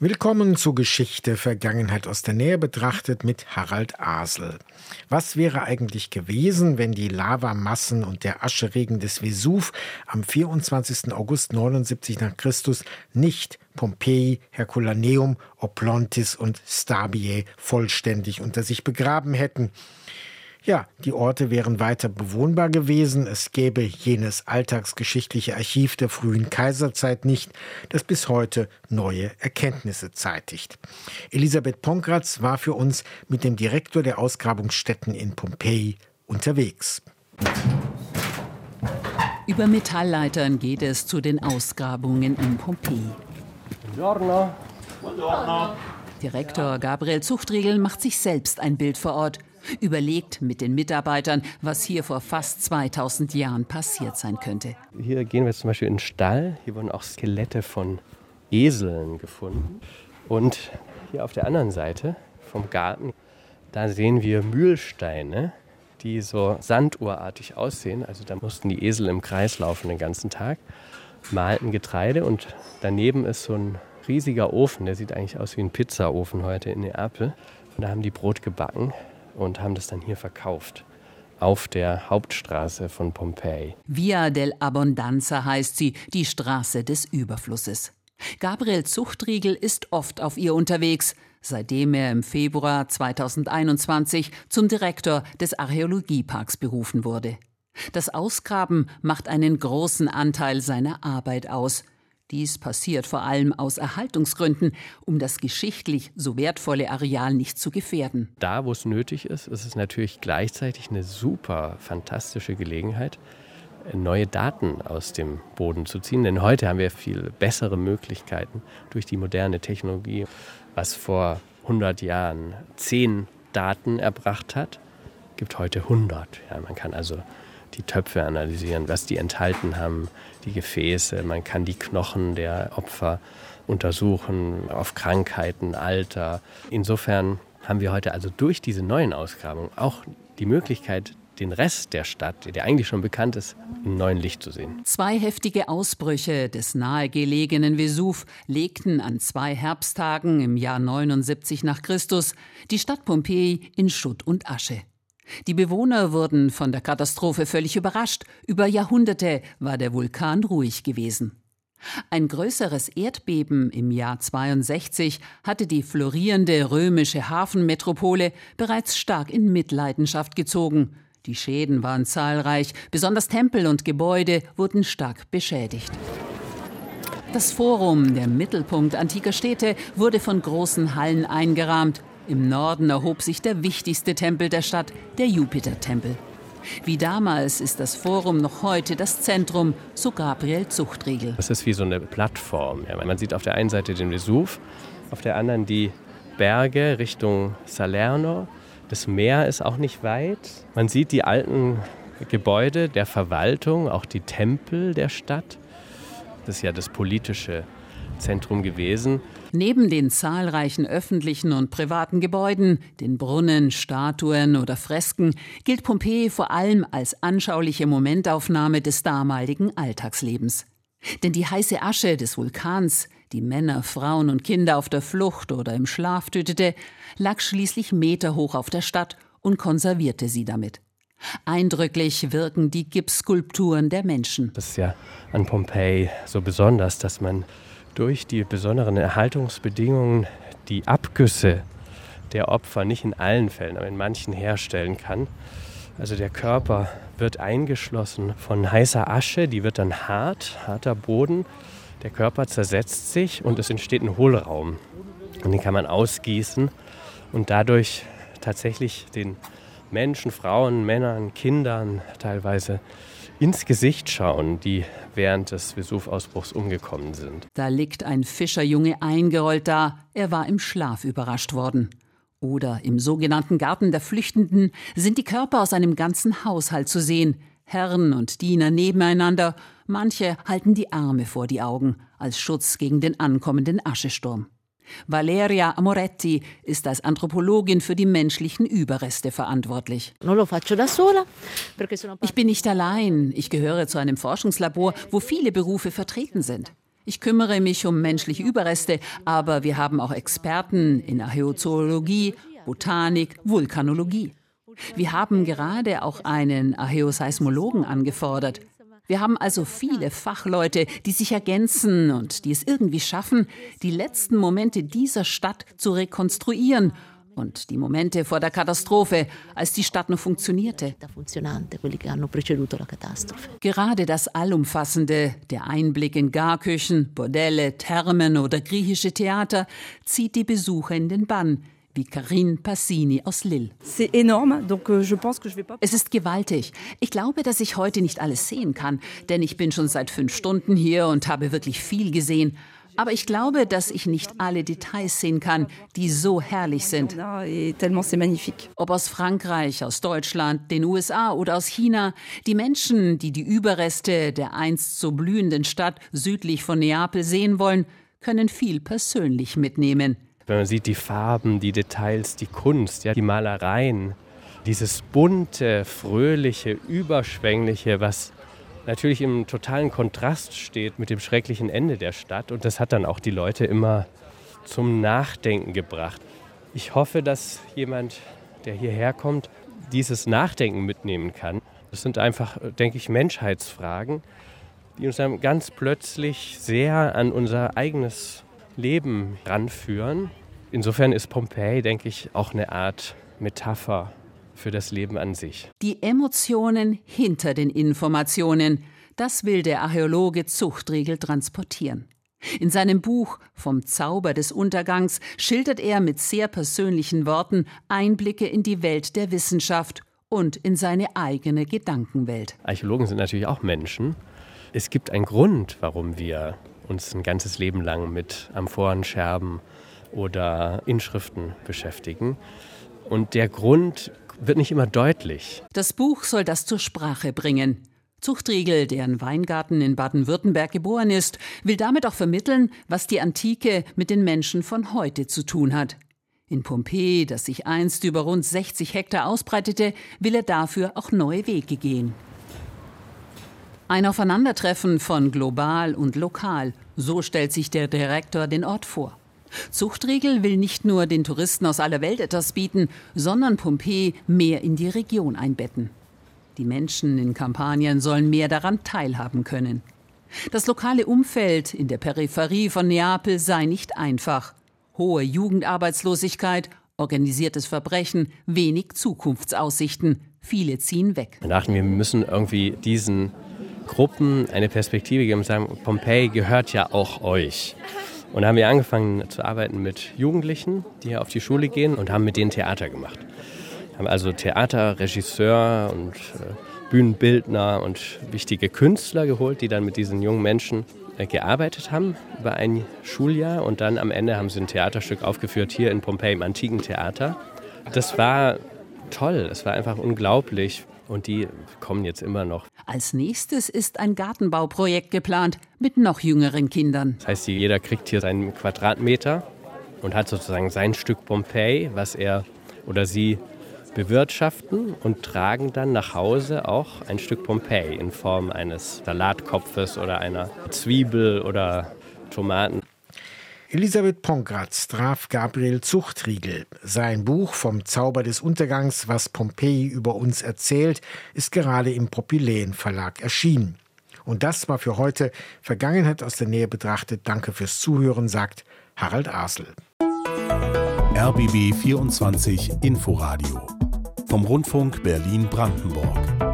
Willkommen zu Geschichte Vergangenheit aus der Nähe betrachtet mit Harald Asel. Was wäre eigentlich gewesen, wenn die Lavamassen und der Ascheregen des Vesuv am 24. August 79 nach Christus nicht Pompeji, Herculaneum, Oplontis und Stabiae vollständig unter sich begraben hätten? Ja, die Orte wären weiter bewohnbar gewesen. Es gäbe jenes alltagsgeschichtliche Archiv der frühen Kaiserzeit nicht, das bis heute neue Erkenntnisse zeitigt. Elisabeth Ponkratz war für uns mit dem Direktor der Ausgrabungsstätten in Pompeji unterwegs. Über Metallleitern geht es zu den Ausgrabungen in Pompeji. Buongiorno. Buongiorno. Direktor Gabriel Zuchtriegel macht sich selbst ein Bild vor Ort überlegt mit den Mitarbeitern, was hier vor fast 2000 Jahren passiert sein könnte. Hier gehen wir zum Beispiel in den Stall. Hier wurden auch Skelette von Eseln gefunden. Und hier auf der anderen Seite vom Garten, da sehen wir Mühlsteine, die so sanduhrartig aussehen. Also da mussten die Esel im Kreis laufen den ganzen Tag, malten Getreide und daneben ist so ein riesiger Ofen, der sieht eigentlich aus wie ein Pizzaofen heute in Neapel. Und da haben die Brot gebacken und haben das dann hier verkauft auf der Hauptstraße von Pompeji. Via del Abbondanza heißt sie, die Straße des Überflusses. Gabriel Zuchtriegel ist oft auf ihr unterwegs, seitdem er im Februar 2021 zum Direktor des Archäologieparks berufen wurde. Das Ausgraben macht einen großen Anteil seiner Arbeit aus. Dies passiert vor allem aus Erhaltungsgründen, um das geschichtlich so wertvolle Areal nicht zu gefährden. Da, wo es nötig ist, ist es natürlich gleichzeitig eine super fantastische Gelegenheit, neue Daten aus dem Boden zu ziehen. Denn heute haben wir viel bessere Möglichkeiten durch die moderne Technologie, was vor 100 Jahren 10 Daten erbracht hat, gibt heute 100. Ja, man kann also die Töpfe analysieren, was die enthalten haben, die Gefäße. Man kann die Knochen der Opfer untersuchen auf Krankheiten, Alter. Insofern haben wir heute also durch diese neuen Ausgrabungen auch die Möglichkeit, den Rest der Stadt, der eigentlich schon bekannt ist, im neuen Licht zu sehen. Zwei heftige Ausbrüche des nahegelegenen Vesuv legten an zwei Herbsttagen im Jahr 79 nach Christus die Stadt Pompeji in Schutt und Asche. Die Bewohner wurden von der Katastrophe völlig überrascht. Über Jahrhunderte war der Vulkan ruhig gewesen. Ein größeres Erdbeben im Jahr 62 hatte die florierende römische Hafenmetropole bereits stark in Mitleidenschaft gezogen. Die Schäden waren zahlreich, besonders Tempel und Gebäude wurden stark beschädigt. Das Forum, der Mittelpunkt antiker Städte, wurde von großen Hallen eingerahmt. Im Norden erhob sich der wichtigste Tempel der Stadt, der Jupitertempel. Wie damals ist das Forum noch heute das Zentrum, so Gabriel Zuchtriegel. Das ist wie so eine Plattform. Man sieht auf der einen Seite den Vesuv, auf der anderen die Berge Richtung Salerno. Das Meer ist auch nicht weit. Man sieht die alten Gebäude der Verwaltung, auch die Tempel der Stadt. Das ist ja das politische Zentrum gewesen. Neben den zahlreichen öffentlichen und privaten Gebäuden, den Brunnen, Statuen oder Fresken gilt Pompeji vor allem als anschauliche Momentaufnahme des damaligen Alltagslebens. Denn die heiße Asche des Vulkans, die Männer, Frauen und Kinder auf der Flucht oder im Schlaf tötete, lag schließlich meterhoch auf der Stadt und konservierte sie damit. Eindrücklich wirken die Gipsskulpturen der Menschen. Das ist ja an Pompeji so besonders, dass man durch die besonderen Erhaltungsbedingungen die Abgüsse der Opfer nicht in allen Fällen, aber in manchen herstellen kann. Also der Körper wird eingeschlossen von heißer Asche, die wird dann hart, harter Boden. Der Körper zersetzt sich und es entsteht ein Hohlraum. Und den kann man ausgießen und dadurch tatsächlich den Menschen, Frauen, Männern, Kindern teilweise ins Gesicht schauen, die während des Vesuv-Ausbruchs umgekommen sind. Da liegt ein Fischerjunge eingerollt da, er war im Schlaf überrascht worden. Oder im sogenannten Garten der Flüchtenden sind die Körper aus einem ganzen Haushalt zu sehen, Herren und Diener nebeneinander, manche halten die Arme vor die Augen als Schutz gegen den ankommenden Aschesturm. Valeria Amoretti ist als Anthropologin für die menschlichen Überreste verantwortlich. Ich bin nicht allein. Ich gehöre zu einem Forschungslabor, wo viele Berufe vertreten sind. Ich kümmere mich um menschliche Überreste, aber wir haben auch Experten in Archäozoologie, Botanik, Vulkanologie. Wir haben gerade auch einen Archäoseismologen angefordert. Wir haben also viele Fachleute, die sich ergänzen und die es irgendwie schaffen, die letzten Momente dieser Stadt zu rekonstruieren und die Momente vor der Katastrophe, als die Stadt noch funktionierte. Gerade das Allumfassende, der Einblick in Garküchen, Bordelle, Thermen oder griechische Theater, zieht die Besucher in den Bann wie Karine Passini aus Lille. Euh, es ist gewaltig. Ich glaube, dass ich heute nicht alles sehen kann, denn ich bin schon seit fünf Stunden hier und habe wirklich viel gesehen. Aber ich glaube, dass ich nicht alle Details sehen kann, die so herrlich sind. Ob aus Frankreich, aus Deutschland, den USA oder aus China, die Menschen, die die Überreste der einst so blühenden Stadt südlich von Neapel sehen wollen, können viel persönlich mitnehmen. Wenn man sieht die Farben, die Details, die Kunst, ja, die Malereien, dieses bunte, fröhliche, überschwängliche, was natürlich im totalen Kontrast steht mit dem schrecklichen Ende der Stadt. Und das hat dann auch die Leute immer zum Nachdenken gebracht. Ich hoffe, dass jemand, der hierher kommt, dieses Nachdenken mitnehmen kann. Das sind einfach, denke ich, Menschheitsfragen, die uns dann ganz plötzlich sehr an unser eigenes Leben ranführen. Insofern ist Pompeji, denke ich, auch eine Art Metapher für das Leben an sich. Die Emotionen hinter den Informationen, das will der Archäologe Zuchtriegel transportieren. In seinem Buch Vom Zauber des Untergangs schildert er mit sehr persönlichen Worten Einblicke in die Welt der Wissenschaft und in seine eigene Gedankenwelt. Archäologen sind natürlich auch Menschen. Es gibt einen Grund, warum wir uns ein ganzes Leben lang mit Amphoren, oder Inschriften beschäftigen. Und der Grund wird nicht immer deutlich. Das Buch soll das zur Sprache bringen. Zuchtriegel, der in Weingarten in Baden-Württemberg geboren ist, will damit auch vermitteln, was die Antike mit den Menschen von heute zu tun hat. In Pompeji, das sich einst über rund 60 Hektar ausbreitete, will er dafür auch neue Wege gehen. Ein Aufeinandertreffen von global und lokal, so stellt sich der Direktor den Ort vor. Zuchtriegel will nicht nur den Touristen aus aller Welt etwas bieten, sondern Pompeji mehr in die Region einbetten. Die Menschen in Kampanien sollen mehr daran teilhaben können. Das lokale Umfeld in der Peripherie von Neapel sei nicht einfach. Hohe Jugendarbeitslosigkeit, organisiertes Verbrechen, wenig Zukunftsaussichten. Viele ziehen weg. Wir dachten, wir müssen irgendwie diesen Gruppen eine Perspektive geben und sagen, Pompeji gehört ja auch euch. Und da haben wir angefangen zu arbeiten mit Jugendlichen, die hier auf die Schule gehen und haben mit denen Theater gemacht. Haben also Theater, Regisseur und äh, Bühnenbildner und wichtige Künstler geholt, die dann mit diesen jungen Menschen äh, gearbeitet haben über ein Schuljahr und dann am Ende haben sie ein Theaterstück aufgeführt hier in Pompeji im Antiken Theater. Das war toll, es war einfach unglaublich, und die kommen jetzt immer noch. Als nächstes ist ein Gartenbauprojekt geplant mit noch jüngeren Kindern. Das heißt, jeder kriegt hier seinen Quadratmeter und hat sozusagen sein Stück Pompeji, was er oder sie bewirtschaften und tragen dann nach Hause auch ein Stück Pompeji in Form eines Salatkopfes oder einer Zwiebel oder Tomaten. Elisabeth Pongratz traf Gabriel Zuchtriegel. Sein Buch Vom Zauber des Untergangs, was Pompeji über uns erzählt, ist gerade im Propyläen Verlag erschienen. Und das war für heute Vergangenheit aus der Nähe betrachtet. Danke fürs Zuhören, sagt Harald Asel. RBB 24 Inforadio vom Rundfunk Berlin-Brandenburg.